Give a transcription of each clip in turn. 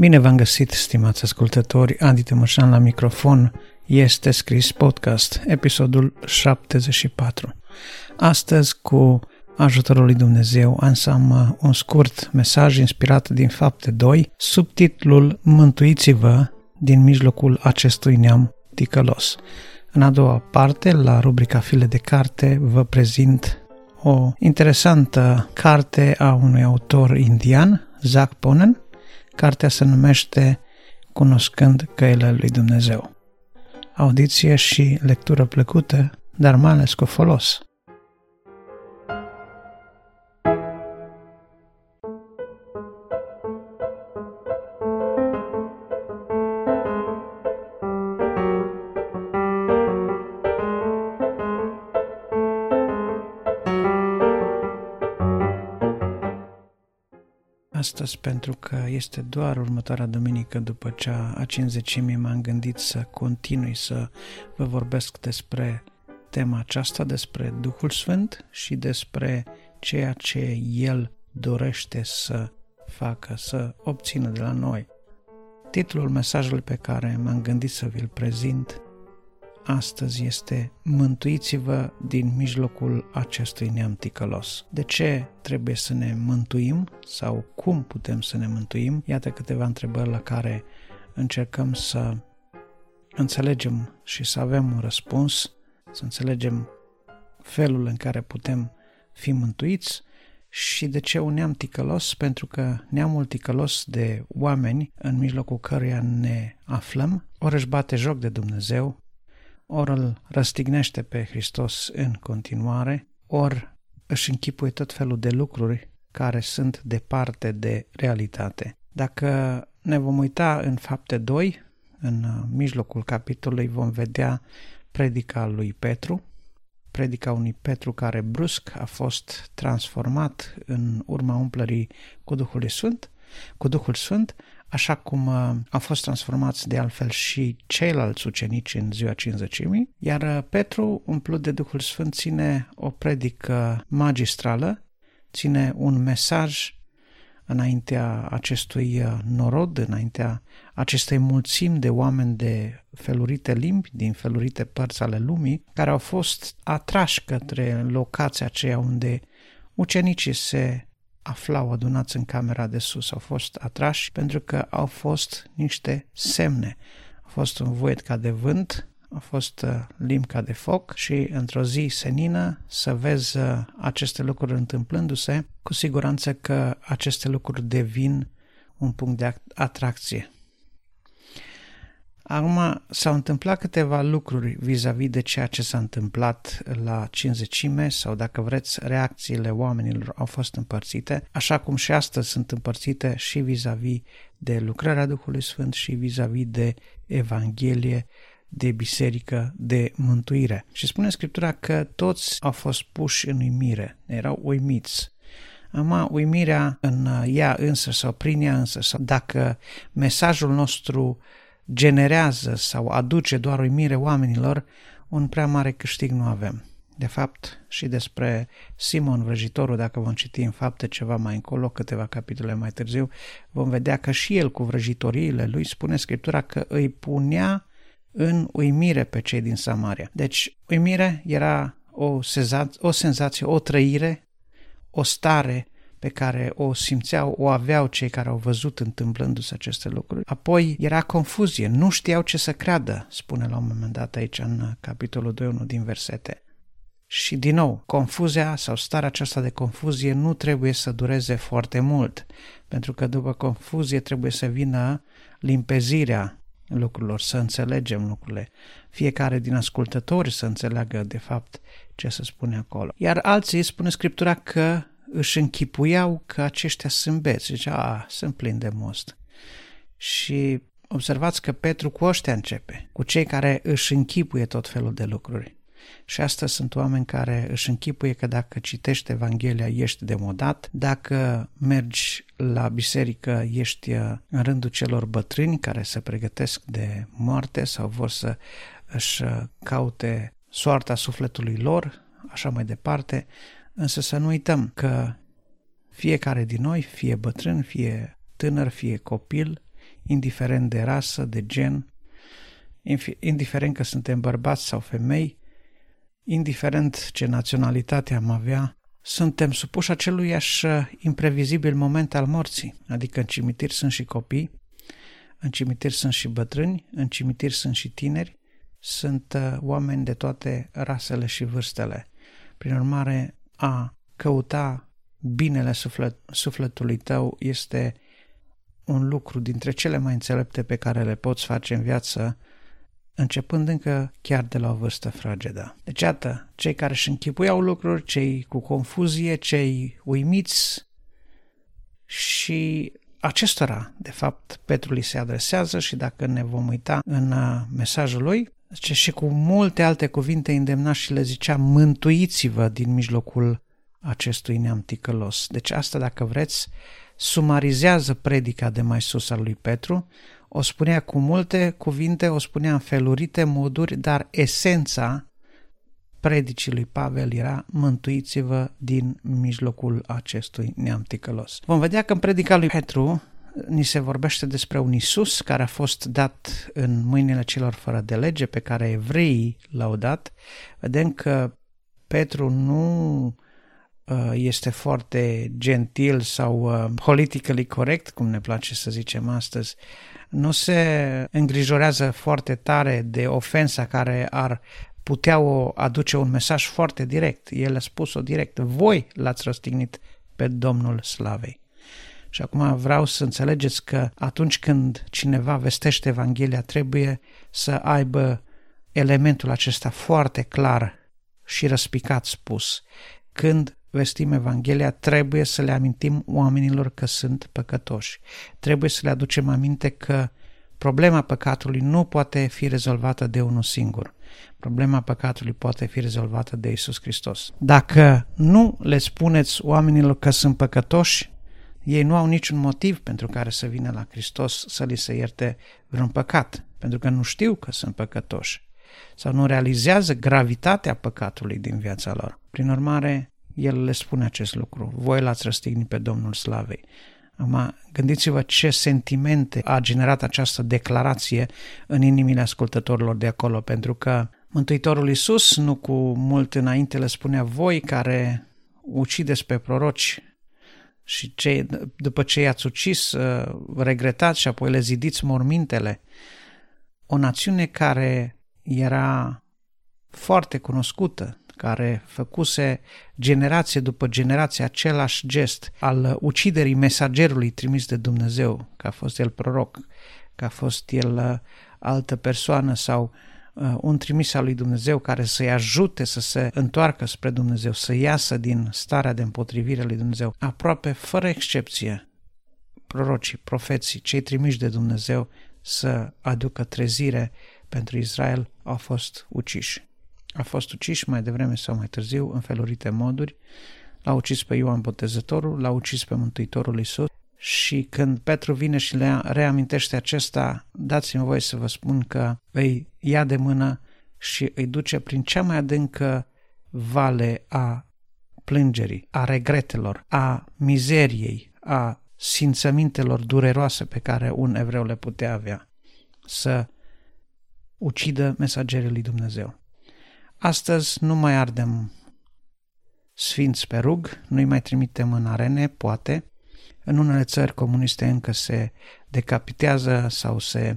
Bine v-am găsit, stimați ascultători, Adi Tămășan la microfon, este scris podcast, episodul 74. Astăzi, cu ajutorul lui Dumnezeu, am să am un scurt mesaj inspirat din Fapte 2, subtitlul Mântuiți-vă din mijlocul acestui neam ticălos. În a doua parte, la rubrica File de carte, vă prezint o interesantă carte a unui autor indian, Zach Ponen, Cartea se numește Cunoscând căile lui Dumnezeu. Audiție și lectură plăcută, dar mai ales cu folos. Astăzi pentru că este doar următoarea duminică după cea a 50 m-am gândit să continui să vă vorbesc despre tema aceasta, despre Duhul Sfânt și despre ceea ce El dorește să facă, să obțină de la noi. Titlul mesajului pe care m-am gândit să vi-l prezint astăzi este Mântuiți-vă din mijlocul acestui neam ticălos. De ce trebuie să ne mântuim sau cum putem să ne mântuim? Iată câteva întrebări la care încercăm să înțelegem și să avem un răspuns, să înțelegem felul în care putem fi mântuiți și de ce un neam ticălos? Pentru că neamul ticălos de oameni în mijlocul căruia ne aflăm, ori își bate joc de Dumnezeu, ori îl răstignește pe Hristos în continuare, ori își închipuie tot felul de lucruri care sunt departe de realitate. Dacă ne vom uita în fapte 2, în mijlocul capitolului vom vedea predica lui Petru, predica unui Petru care brusc a fost transformat în urma umplării cu Duhul Sfânt, cu Duhul Sfânt, așa cum uh, au fost transformați de altfel și ceilalți ucenici în ziua cinzecimii, iar uh, Petru, umplut de Duhul Sfânt, ține o predică magistrală, ține un mesaj înaintea acestui uh, norod, înaintea acestei mulțimi de oameni de felurite limbi, din felurite părți ale lumii, care au fost atrași către locația aceea unde ucenicii se aflau adunați în camera de sus, au fost atrași pentru că au fost niște semne. A fost un voiet ca de vânt, a fost uh, limb ca de foc și într-o zi senină să vezi uh, aceste lucruri întâmplându-se, cu siguranță că aceste lucruri devin un punct de atracție Acum s-au întâmplat câteva lucruri vis-a-vis de ceea ce s-a întâmplat la cinzecime sau dacă vreți reacțiile oamenilor au fost împărțite, așa cum și astăzi sunt împărțite și vis-a-vis de lucrarea Duhului Sfânt și vis-a-vis de Evanghelie, de biserică, de mântuire. Și spune Scriptura că toți au fost puși în uimire, erau uimiți. Acum, uimirea în ea însă sau prin ea însă, sau dacă mesajul nostru generează sau aduce doar uimire oamenilor, un prea mare câștig nu avem. De fapt, și despre Simon vrăjitorul, dacă vom citi în fapte ceva mai încolo, câteva capitole mai târziu, vom vedea că și el cu vrăjitoriile lui spune Scriptura că îi punea în uimire pe cei din Samaria. Deci, uimire era o, senzație, o senzație, o trăire, o stare pe care o simțeau, o aveau cei care au văzut întâmplându-se aceste lucruri. Apoi era confuzie, nu știau ce să creadă, spune la un moment dat aici în capitolul 2, 1 din versete. Și din nou, confuzia sau starea aceasta de confuzie nu trebuie să dureze foarte mult, pentru că după confuzie trebuie să vină limpezirea lucrurilor, să înțelegem lucrurile. Fiecare din ascultători să înțeleagă de fapt ce se spune acolo. Iar alții spune Scriptura că își închipuiau că aceștia sunt beți. Zicea, a, sunt plin de most. Și observați că Petru cu ăștia începe, cu cei care își închipuie tot felul de lucruri. Și asta sunt oameni care își închipuie că dacă citești Evanghelia ești demodat, dacă mergi la biserică ești uh, în rândul celor bătrâni care se pregătesc de moarte sau vor să își uh, caute soarta sufletului lor, așa mai departe, Însă să nu uităm că fiecare din noi, fie bătrân, fie tânăr, fie copil, indiferent de rasă, de gen, indiferent că suntem bărbați sau femei, indiferent ce naționalitate am avea, suntem supuși aceluiași imprevizibil moment al morții, adică în cimitir sunt și copii, în cimitir sunt și bătrâni, în cimitir sunt și tineri, sunt uh, oameni de toate rasele și vârstele. Prin urmare, a căuta binele suflet, sufletului tău este un lucru dintre cele mai înțelepte pe care le poți face în viață, începând încă chiar de la o vârstă fragedă. Deci, iată, cei care își închipuiau lucruri, cei cu confuzie, cei uimiți și acestora, de fapt, Petru li se adresează și dacă ne vom uita în uh, mesajul lui, zice, și cu multe alte cuvinte îndemna și le zicea, mântuiți-vă din mijlocul acestui neam ticălos. Deci asta, dacă vreți, sumarizează predica de mai sus al lui Petru, o spunea cu multe cuvinte, o spunea în felurite moduri, dar esența predicii lui Pavel era mântuiți-vă din mijlocul acestui neam ticălos. Vom vedea că în predica lui Petru ni se vorbește despre un Isus care a fost dat în mâinile celor fără de lege, pe care evreii l-au dat. Vedem că Petru nu uh, este foarte gentil sau uh, politically corect, cum ne place să zicem astăzi, nu se îngrijorează foarte tare de ofensa care ar putea o aduce un mesaj foarte direct. El a spus-o direct. Voi l-ați răstignit pe Domnul Slavei. Și acum vreau să înțelegeți că atunci când cineva vestește Evanghelia, trebuie să aibă elementul acesta foarte clar și răspicat spus. Când vestim Evanghelia, trebuie să le amintim oamenilor că sunt păcătoși. Trebuie să le aducem aminte că problema păcatului nu poate fi rezolvată de unul singur. Problema păcatului poate fi rezolvată de Isus Hristos. Dacă nu le spuneți oamenilor că sunt păcătoși, ei nu au niciun motiv pentru care să vină la Hristos să li se ierte vreun păcat, pentru că nu știu că sunt păcătoși sau nu realizează gravitatea păcatului din viața lor. Prin urmare, el le spune acest lucru. Voi l-ați răstignit pe Domnul Slavei. Acum, gândiți-vă ce sentimente a generat această declarație în inimile ascultătorilor de acolo, pentru că Mântuitorul Iisus nu cu mult înainte le spunea voi care ucideți pe proroci și ce, după ce i-ați ucis, uh, regretați și apoi le zidiți mormintele. O națiune care era foarte cunoscută, care făcuse generație după generație același gest al uciderii mesagerului trimis de Dumnezeu, că a fost el proroc, că a fost el uh, altă persoană sau uh, un trimis al lui Dumnezeu care să-i ajute să se întoarcă spre Dumnezeu, să iasă din starea de împotrivire lui Dumnezeu. Aproape fără excepție, prorocii, profeții, cei trimiși de Dumnezeu să aducă trezire pentru Israel au fost uciși a fost ucis mai devreme sau mai târziu în felurite moduri. L-a ucis pe Ioan Botezătorul, l-a ucis pe Mântuitorul Isus și când Petru vine și le reamintește acesta, dați-mi voie să vă spun că îi ia de mână și îi duce prin cea mai adâncă vale a plângerii, a regretelor, a mizeriei, a simțămintelor dureroase pe care un evreu le putea avea, să ucidă mesagerii lui Dumnezeu. Astăzi nu mai ardem sfinți pe rug, nu-i mai trimitem în arene, poate. În unele țări comuniste încă se decapitează sau se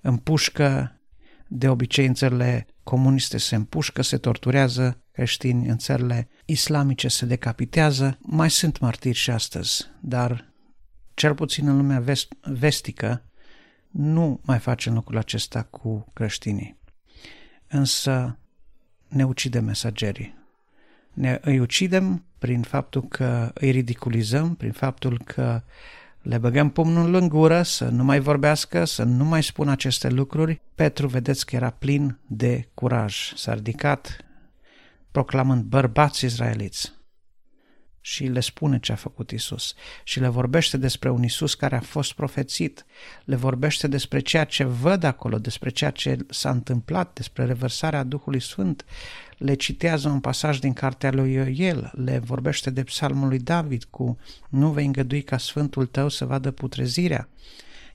împușcă, de obicei în țările comuniste se împușcă, se torturează creștini, în țările islamice se decapitează. Mai sunt martiri și astăzi, dar cel puțin în lumea vest- vestică nu mai facem lucrul acesta cu creștinii. Însă ne ucidem mesagerii. Ne, îi ucidem prin faptul că îi ridiculizăm, prin faptul că le băgăm pumnul în gură să nu mai vorbească, să nu mai spună aceste lucruri. Petru, vedeți că era plin de curaj. S-a ridicat proclamând bărbați izraeliți și le spune ce a făcut Isus și le vorbește despre un Isus care a fost profețit, le vorbește despre ceea ce văd acolo, despre ceea ce s-a întâmplat, despre revărsarea Duhului Sfânt, le citează un pasaj din cartea lui Ioel, le vorbește de psalmul lui David cu nu vei îngădui ca Sfântul tău să vadă putrezirea.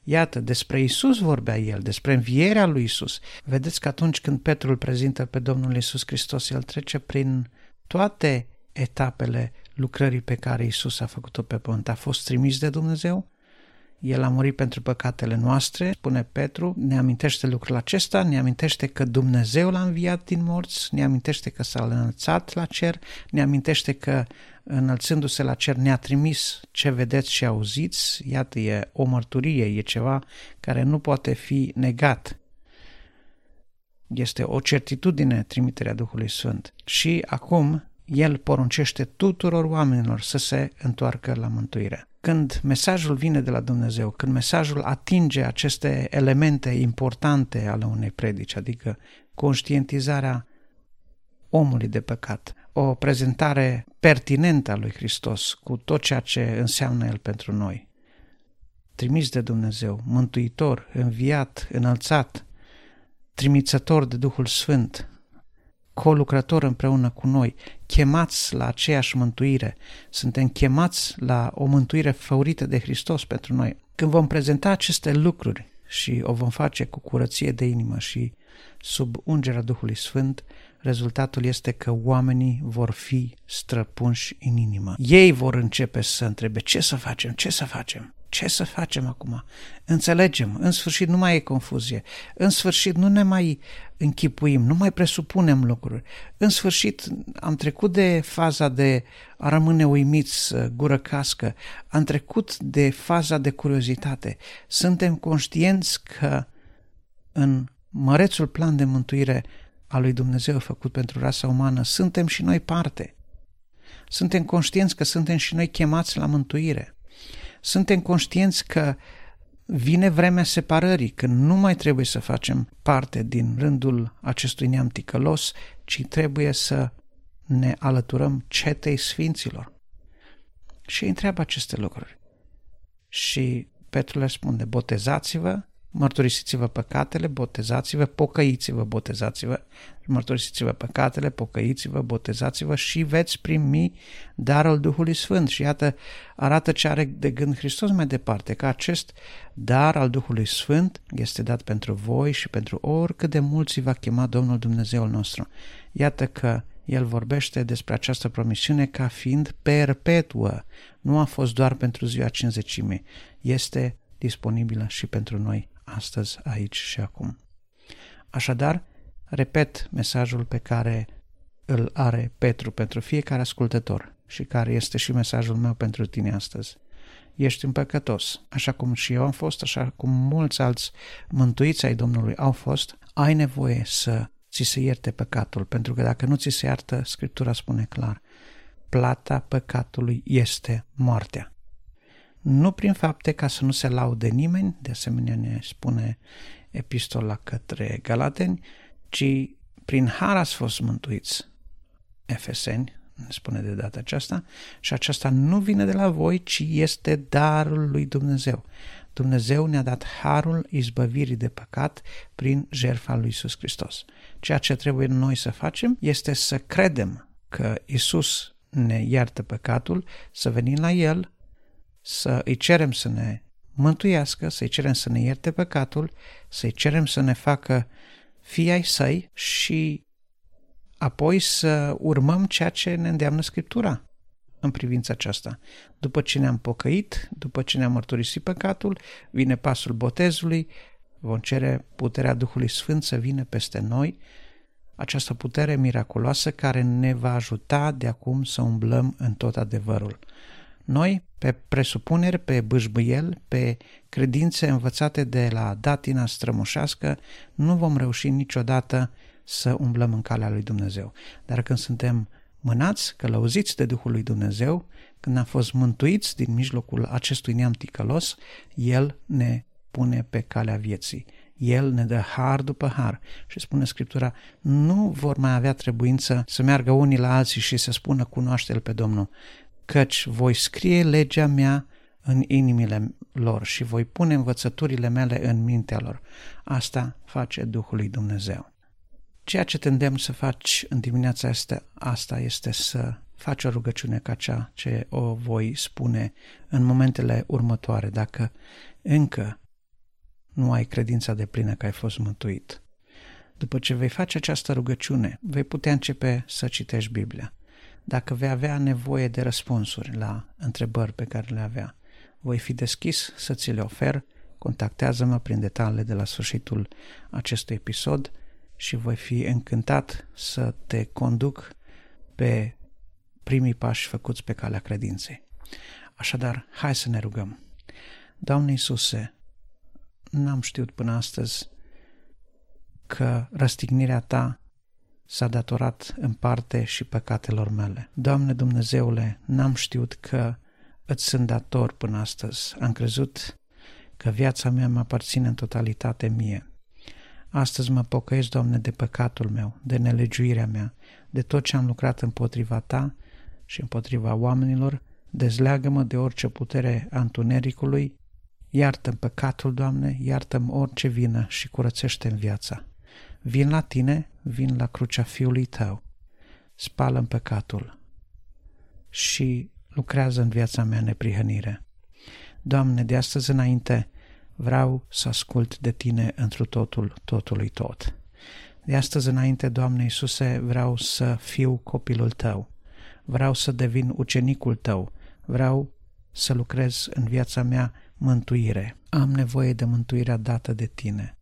Iată, despre Isus vorbea el, despre învierea lui Isus. Vedeți că atunci când Petru îl prezintă pe Domnul Isus Hristos, el trece prin toate etapele lucrării pe care Isus a făcut-o pe pământ. A fost trimis de Dumnezeu, el a murit pentru păcatele noastre, spune Petru, ne amintește lucrul acesta, ne amintește că Dumnezeu l-a înviat din morți, ne amintește că s-a înălțat la cer, ne amintește că înălțându-se la cer ne-a trimis ce vedeți și auziți, iată, e o mărturie, e ceva care nu poate fi negat. Este o certitudine trimiterea Duhului Sfânt. Și acum el poruncește tuturor oamenilor să se întoarcă la mântuire. Când mesajul vine de la Dumnezeu, când mesajul atinge aceste elemente importante ale unei predici, adică conștientizarea omului de păcat, o prezentare pertinentă a lui Hristos cu tot ceea ce înseamnă El pentru noi, trimis de Dumnezeu, mântuitor, înviat, înălțat, trimițător de Duhul Sfânt, colucrător împreună cu noi, chemați la aceeași mântuire, suntem chemați la o mântuire făurită de Hristos pentru noi. Când vom prezenta aceste lucruri și o vom face cu curăție de inimă și sub ungerea Duhului Sfânt, rezultatul este că oamenii vor fi străpunși în inimă. Ei vor începe să întrebe ce să facem, ce să facem. Ce să facem acum? Înțelegem, în sfârșit nu mai e confuzie, în sfârșit nu ne mai închipuim, nu mai presupunem lucruri. În sfârșit am trecut de faza de a rămâne uimiți, gură cască, am trecut de faza de curiozitate. Suntem conștienți că în mărețul plan de mântuire al lui Dumnezeu făcut pentru rasa umană, suntem și noi parte. Suntem conștienți că suntem și noi chemați la mântuire suntem conștienți că vine vremea separării, când nu mai trebuie să facem parte din rândul acestui neam ticălos, ci trebuie să ne alăturăm cetei sfinților. Și îi întreabă aceste lucruri. Și Petru le spune, botezați-vă mărturisiți-vă păcatele, botezați-vă, pocăiți-vă, botezați-vă, mărturisiți-vă păcatele, pocăiți-vă, botezați-vă și veți primi darul Duhului Sfânt. Și iată, arată ce are de gând Hristos mai departe, că acest dar al Duhului Sfânt este dat pentru voi și pentru oricât de mulți va chema Domnul Dumnezeul nostru. Iată că el vorbește despre această promisiune ca fiind perpetuă. Nu a fost doar pentru ziua cinzecimii, este disponibilă și pentru noi astăzi, aici și acum. Așadar, repet mesajul pe care îl are Petru pentru fiecare ascultător și care este și mesajul meu pentru tine astăzi. Ești împăcătos, așa cum și eu am fost, așa cum mulți alți mântuiți ai Domnului au fost, ai nevoie să ți se ierte păcatul, pentru că dacă nu ți se iartă, Scriptura spune clar, plata păcatului este moartea nu prin fapte ca să nu se laude nimeni, de asemenea ne spune epistola către Galateni, ci prin har ați fost mântuiți, Efeseni, ne spune de data aceasta, și aceasta nu vine de la voi, ci este darul lui Dumnezeu. Dumnezeu ne-a dat harul izbăvirii de păcat prin jertfa lui Isus Hristos. Ceea ce trebuie noi să facem este să credem că Isus ne iartă păcatul, să venim la El, să îi cerem să ne mântuiască, să-i cerem să ne ierte păcatul, să-i cerem să ne facă fii ai săi și apoi să urmăm ceea ce ne îndeamnă Scriptura în privința aceasta. După ce ne-am pocăit, după ce ne-am mărturisit păcatul, vine pasul botezului, vom cere puterea Duhului Sfânt să vină peste noi, această putere miraculoasă care ne va ajuta de acum să umblăm în tot adevărul. Noi, pe presupuneri, pe bâșbâiel, pe credințe învățate de la datina strămoșească, nu vom reuși niciodată să umblăm în calea lui Dumnezeu. Dar când suntem mânați, călăuziți de Duhul lui Dumnezeu, când am fost mântuiți din mijlocul acestui neam ticălos, El ne pune pe calea vieții. El ne dă har după har și spune Scriptura, nu vor mai avea trebuință să meargă unii la alții și să spună cunoaște-L pe Domnul, căci voi scrie legea mea în inimile lor și voi pune învățăturile mele în mintea lor. Asta face Duhul lui Dumnezeu. Ceea ce tendem să faci în dimineața asta, asta este să faci o rugăciune ca cea ce o voi spune în momentele următoare. Dacă încă nu ai credința de plină că ai fost mântuit. După ce vei face această rugăciune, vei putea începe să citești Biblia. Dacă vei avea nevoie de răspunsuri la întrebări pe care le avea, voi fi deschis să ți le ofer, contactează-mă prin detaliile de la sfârșitul acestui episod și voi fi încântat să te conduc pe primii pași făcuți pe calea credinței. Așadar, hai să ne rugăm. Doamne Iisuse, n-am știut până astăzi că răstignirea Ta s-a datorat în parte și păcatelor mele. Doamne Dumnezeule, n-am știut că îți sunt dator până astăzi. Am crezut că viața mea mă aparține în totalitate mie. Astăzi mă pocăiesc, Doamne, de păcatul meu, de nelegiuirea mea, de tot ce am lucrat împotriva Ta și împotriva oamenilor, dezleagă-mă de orice putere a întunericului, iartă-mi păcatul, Doamne, iartă-mi orice vină și curățește în viața. Vin la Tine, vin la crucea Fiului Tău, spală-mi păcatul și lucrează în viața mea neprihănire. Doamne, de astăzi înainte vreau să ascult de Tine întru totul, totului tot. De astăzi înainte, Doamne Iisuse, vreau să fiu copilul Tău. Vreau să devin ucenicul Tău. Vreau să lucrez în viața mea mântuire. Am nevoie de mântuirea dată de Tine.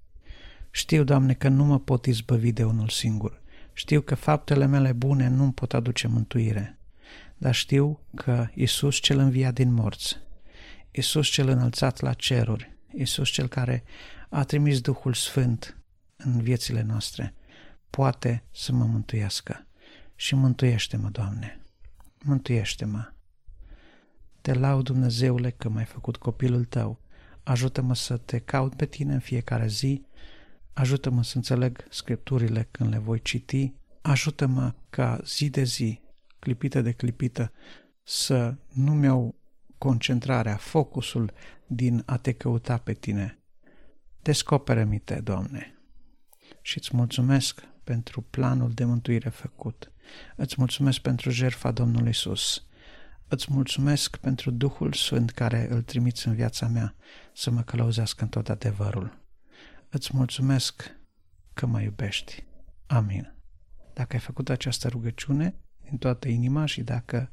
Știu, Doamne, că nu mă pot izbăvi de unul singur. Știu că faptele mele bune nu îmi pot aduce mântuire. Dar știu că Isus cel înviat din morți, Isus cel înălțat la ceruri, Isus cel care a trimis Duhul Sfânt în viețile noastre, poate să mă mântuiască. Și mântuiește-mă, Doamne, mântuiește-mă. Te laud, Dumnezeule, că m-ai făcut copilul tău. Ajută-mă să te caut pe tine în fiecare zi, ajută-mă să înțeleg scripturile când le voi citi, ajută-mă ca zi de zi, clipită de clipită, să nu-mi iau concentrarea, focusul din a te căuta pe tine. Descoperă-mi te, Doamne, și îți mulțumesc pentru planul de mântuire făcut. Îți mulțumesc pentru jertfa Domnului Isus. Îți mulțumesc pentru Duhul Sfânt care îl trimiți în viața mea să mă călăuzească în tot adevărul. Îți mulțumesc că mă iubești. Amin. Dacă ai făcut această rugăciune din toată inima și dacă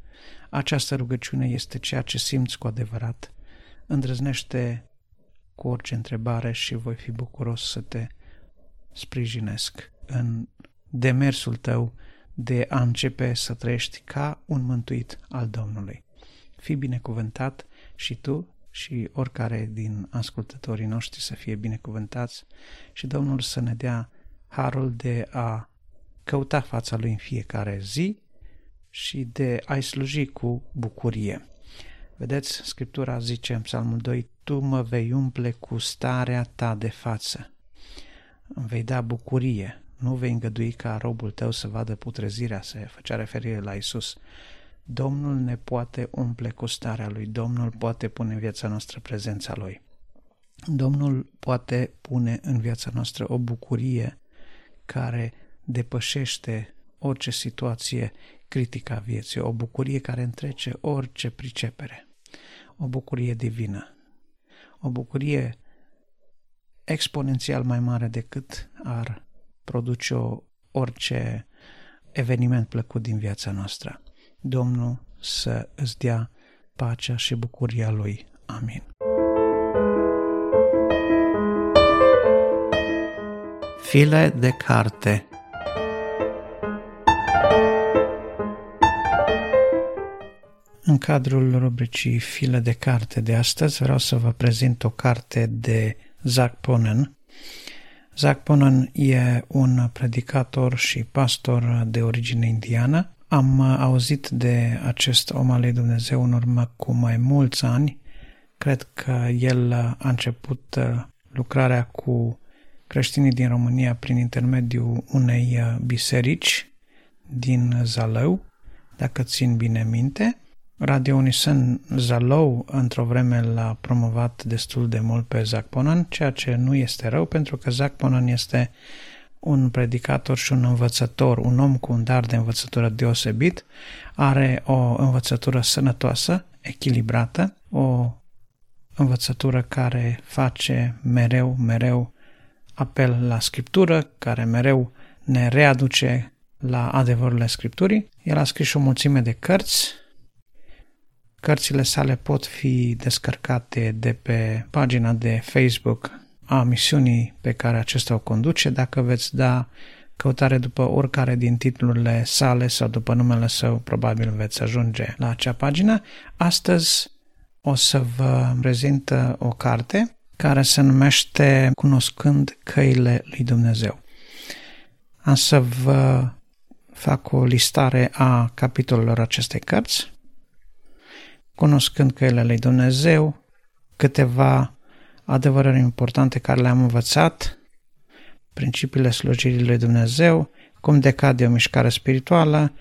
această rugăciune este ceea ce simți cu adevărat, îndrăznește cu orice întrebare și voi fi bucuros să te sprijinesc în demersul tău de a începe să trăiești ca un mântuit al Domnului. Fii binecuvântat și tu și oricare din ascultătorii noștri să fie binecuvântați și Domnul să ne dea harul de a căuta fața Lui în fiecare zi și de a-i sluji cu bucurie. Vedeți, Scriptura zice în Psalmul 2, Tu mă vei umple cu starea ta de față. Îmi vei da bucurie, nu vei îngădui ca robul tău să vadă putrezirea, se făcea referire la Isus. Domnul ne poate umple cu starea Lui, Domnul poate pune în viața noastră prezența Lui. Domnul poate pune în viața noastră o bucurie care depășește orice situație critică a vieții, o bucurie care întrece orice pricepere, o bucurie divină, o bucurie exponențial mai mare decât ar produce o, orice eveniment plăcut din viața noastră. Domnul să îți dea pacea și bucuria Lui. Amin. File de carte În cadrul rubricii File de carte de astăzi vreau să vă prezint o carte de Zach Ponen. Zach Ponen e un predicator și pastor de origine indiană. Am auzit de acest om al lui Dumnezeu în urmă cu mai mulți ani. Cred că el a început lucrarea cu creștinii din România prin intermediul unei biserici din Zalău, dacă țin bine minte. Radio Unison Zalou într-o vreme l-a promovat destul de mult pe Zac Ponan, ceea ce nu este rău pentru că Zac Ponan este un predicator și un învățător, un om cu un dar de învățătură deosebit, are o învățătură sănătoasă, echilibrată, o învățătură care face mereu, mereu apel la Scriptură, care mereu ne readuce la adevărurile Scripturii. El a scris o mulțime de cărți. Cărțile sale pot fi descărcate de pe pagina de Facebook a misiunii pe care acesta o conduce. Dacă veți da căutare după oricare din titlurile sale sau după numele său, probabil veți ajunge la acea pagină. Astăzi o să vă prezint o carte care se numește Cunoscând căile lui Dumnezeu. Am să vă fac o listare a capitolelor acestei cărți, cunoscând căile lui Dumnezeu, câteva adevărări importante care le-am învățat, principiile slujirii lui Dumnezeu, cum decade o mișcare spirituală,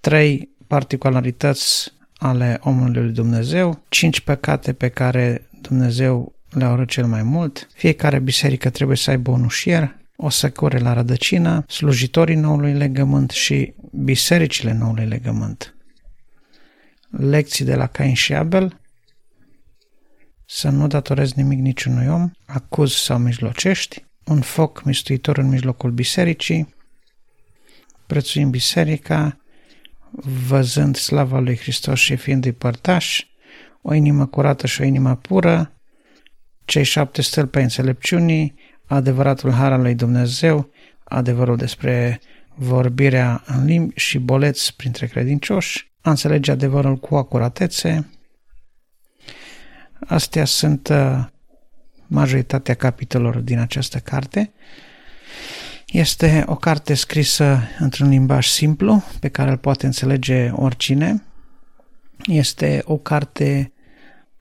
trei particularități ale omului lui Dumnezeu, cinci păcate pe care Dumnezeu le urât cel mai mult, fiecare biserică trebuie să aibă un ușier, o săcure la rădăcină, slujitorii noului legământ și bisericile noului legământ. Lecții de la Cain și Abel, să nu datorezi nimic niciunui om, acuzi sau mijlocești, un foc mistuitor în mijlocul bisericii, prețuim biserica, văzând slava lui Hristos și fiind-i părtași, o inimă curată și o inimă pură, cei șapte stâlpi înțelepciunii, adevăratul har al lui Dumnezeu, adevărul despre vorbirea în limbi și boleți printre credincioși, a înțelege adevărul cu acuratețe. Astea sunt uh, majoritatea capitolelor din această carte. Este o carte scrisă într-un limbaj simplu, pe care îl poate înțelege oricine. Este o carte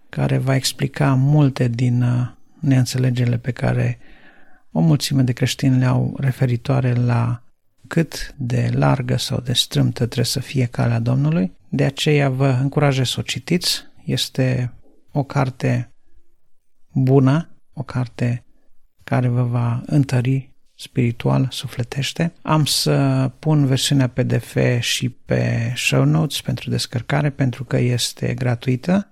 care va explica multe din uh, neînțelegerile pe care o mulțime de creștini le au referitoare la cât de largă sau de strâmtă trebuie să fie calea Domnului. De aceea vă încurajez să o citiți. Este o carte bună, o carte care vă va întări spiritual, sufletește. Am să pun versiunea PDF și pe show notes pentru descărcare pentru că este gratuită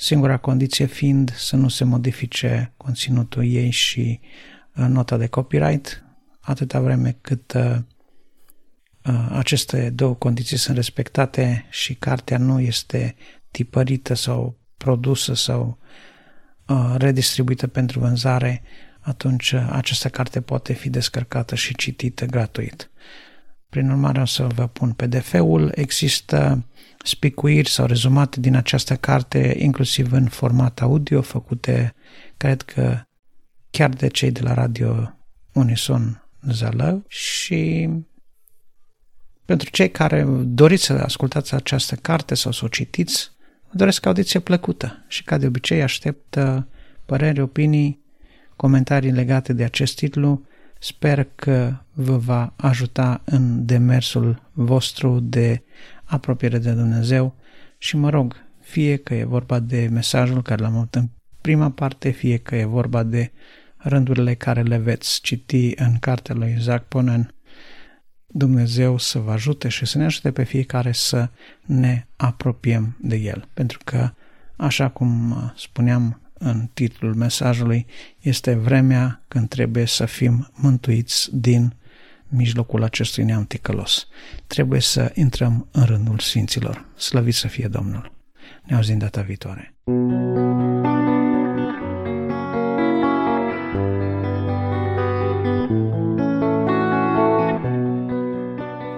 singura condiție fiind să nu se modifice conținutul ei și uh, nota de copyright, atâta vreme cât uh, uh, aceste două condiții sunt respectate și cartea nu este tipărită sau produsă sau redistribuită pentru vânzare, atunci această carte poate fi descărcată și citită gratuit. Prin urmare o să vă pun PDF-ul. Există spicuiri sau rezumate din această carte, inclusiv în format audio, făcute, cred că, chiar de cei de la Radio Unison Zalău și pentru cei care doriți să ascultați această carte sau să o citiți, vă doresc audiție plăcută și ca de obicei aștept păreri, opinii, comentarii legate de acest titlu. Sper că vă va ajuta în demersul vostru de apropiere de Dumnezeu și mă rog, fie că e vorba de mesajul care l-am avut în prima parte, fie că e vorba de rândurile care le veți citi în cartea lui Isaac Ponen, Dumnezeu să vă ajute și să ne ajute pe fiecare să ne apropiem de El. Pentru că, așa cum spuneam în titlul mesajului, este vremea când trebuie să fim mântuiți din mijlocul acestui neam ticălos. Trebuie să intrăm în rândul Sfinților. Slăvit să fie Domnul! Ne auzim data viitoare!